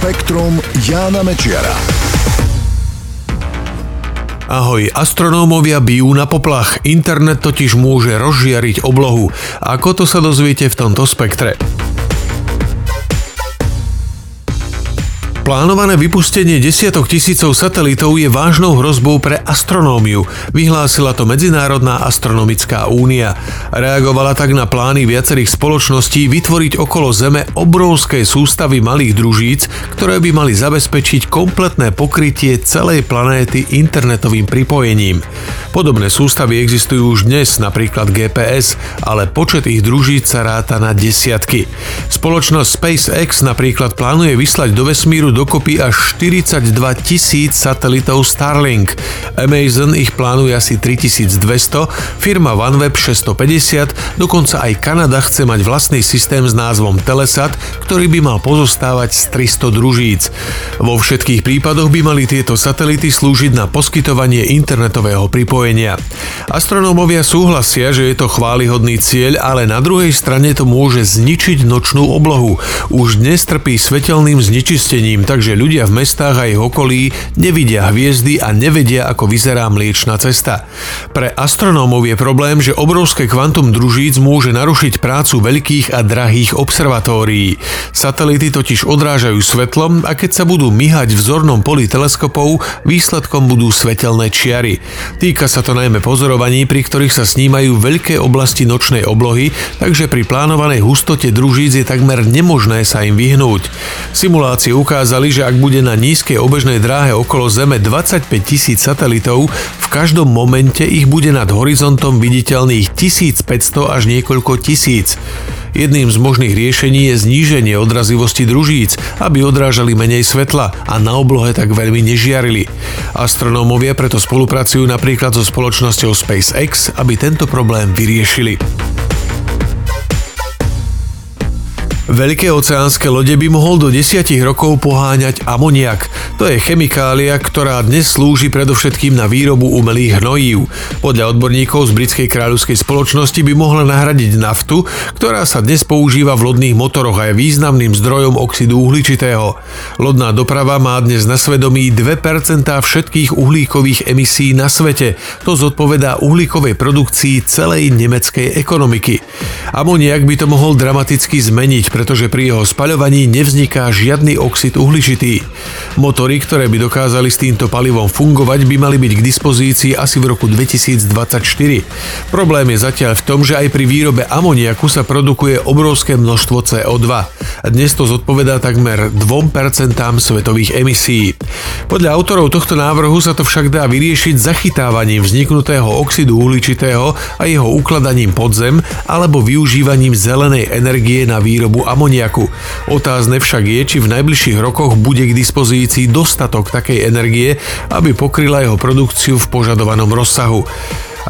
Spektrum Jána Mečiara. Ahoj, astronómovia bijú na poplach, internet totiž môže rozžiariť oblohu. Ako to sa dozviete v tomto spektre? Plánované vypustenie desiatok tisícov satelitov je vážnou hrozbou pre astronómiu, vyhlásila to Medzinárodná astronomická únia. Reagovala tak na plány viacerých spoločností vytvoriť okolo Zeme obrovské sústavy malých družíc, ktoré by mali zabezpečiť kompletné pokrytie celej planéty internetovým pripojením. Podobné sústavy existujú už dnes, napríklad GPS, ale počet ich družíc sa ráta na desiatky. Spoločnosť SpaceX napríklad plánuje vyslať do vesmíru dokopy až 42 tisíc satelitov Starlink. Amazon ich plánuje asi 3200, firma OneWeb 650, dokonca aj Kanada chce mať vlastný systém s názvom Telesat, ktorý by mal pozostávať z 300 družíc. Vo všetkých prípadoch by mali tieto satelity slúžiť na poskytovanie internetového pripojenia. Astronómovia súhlasia, že je to chválihodný cieľ, ale na druhej strane to môže zničiť nočnú oblohu. Už dnes trpí svetelným znečistením, takže ľudia v mestách a ich okolí nevidia hviezdy a nevedia, ako vyzerá Mliečna cesta. Pre astronómov je problém, že obrovské kvantum družíc môže narušiť prácu veľkých a drahých observatórií. Satelity totiž odrážajú svetlom a keď sa budú myhať v zornom poli teleskopov, výsledkom budú svetelné čiary. Týka sa to najmä pozorovaní, pri ktorých sa snímajú veľké oblasti nočnej oblohy, takže pri plánovanej hustote družíc je takmer nemožné sa im vyhnúť. Simulácie ukázali, ukázali, že ak bude na nízkej obežnej dráhe okolo Zeme 25 tisíc satelitov, v každom momente ich bude nad horizontom viditeľných 1500 až niekoľko tisíc. Jedným z možných riešení je zníženie odrazivosti družíc, aby odrážali menej svetla a na oblohe tak veľmi nežiarili. Astronómovia preto spolupracujú napríklad so spoločnosťou SpaceX, aby tento problém vyriešili. Veľké oceánske lode by mohol do 10 rokov poháňať amoniak. To je chemikália, ktorá dnes slúži predovšetkým na výrobu umelých hnojív. Podľa odborníkov z britskej kráľovskej spoločnosti by mohla nahradiť naftu, ktorá sa dnes používa v lodných motoroch a je významným zdrojom oxidu uhličitého. Lodná doprava má dnes na svedomí 2% všetkých uhlíkových emisí na svete. To zodpovedá uhlíkovej produkcii celej nemeckej ekonomiky. Amoniak by to mohol dramaticky zmeniť, pretože pri jeho spaľovaní nevzniká žiadny oxid uhličitý. Motory, ktoré by dokázali s týmto palivom fungovať, by mali byť k dispozícii asi v roku 2024. Problém je zatiaľ v tom, že aj pri výrobe amoniaku sa produkuje obrovské množstvo CO2. Dnes to zodpovedá takmer 2% svetových emisí. Podľa autorov tohto návrhu sa to však dá vyriešiť zachytávaním vzniknutého oxidu uhličitého a jeho ukladaním pod zem alebo využívaním zelenej energie na výrobu amoniaku. Otázne však je, či v najbližších rokoch bude k dispozícii dostatok takej energie, aby pokryla jeho produkciu v požadovanom rozsahu.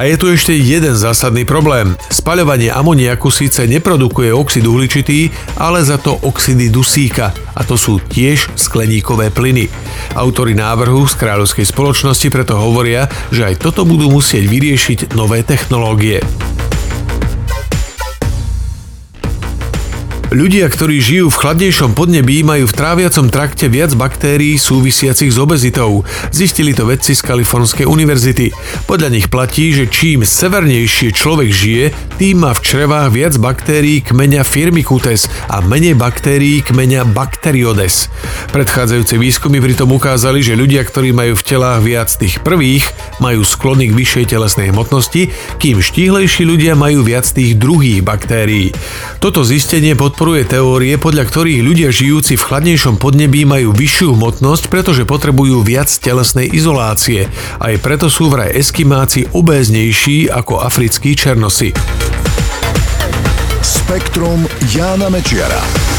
A je tu ešte jeden zásadný problém. Spaľovanie amoniaku síce neprodukuje oxid uhličitý, ale za to oxidy dusíka, a to sú tiež skleníkové plyny. Autori návrhu z kráľovskej spoločnosti preto hovoria, že aj toto budú musieť vyriešiť nové technológie. Ľudia, ktorí žijú v chladnejšom podnebí, majú v tráviacom trakte viac baktérií súvisiacich s obezitou. Zistili to vedci z Kalifornskej univerzity. Podľa nich platí, že čím severnejšie človek žije, tým má v črevách viac baktérií kmeňa Firmicutes a menej baktérií kmeňa Bacteriodes. Predchádzajúce výskumy pritom ukázali, že ľudia, ktorí majú v telách viac tých prvých, majú sklony k vyššej telesnej hmotnosti, kým štíhlejší ľudia majú viac tých druhých baktérií. Toto zistenie pod podporuje teórie, podľa ktorých ľudia žijúci v chladnejšom podnebí majú vyššiu hmotnosť, pretože potrebujú viac telesnej izolácie. Aj preto sú vraj eskimáci obéznejší ako africkí černosy. Spektrum Jána Mečiara.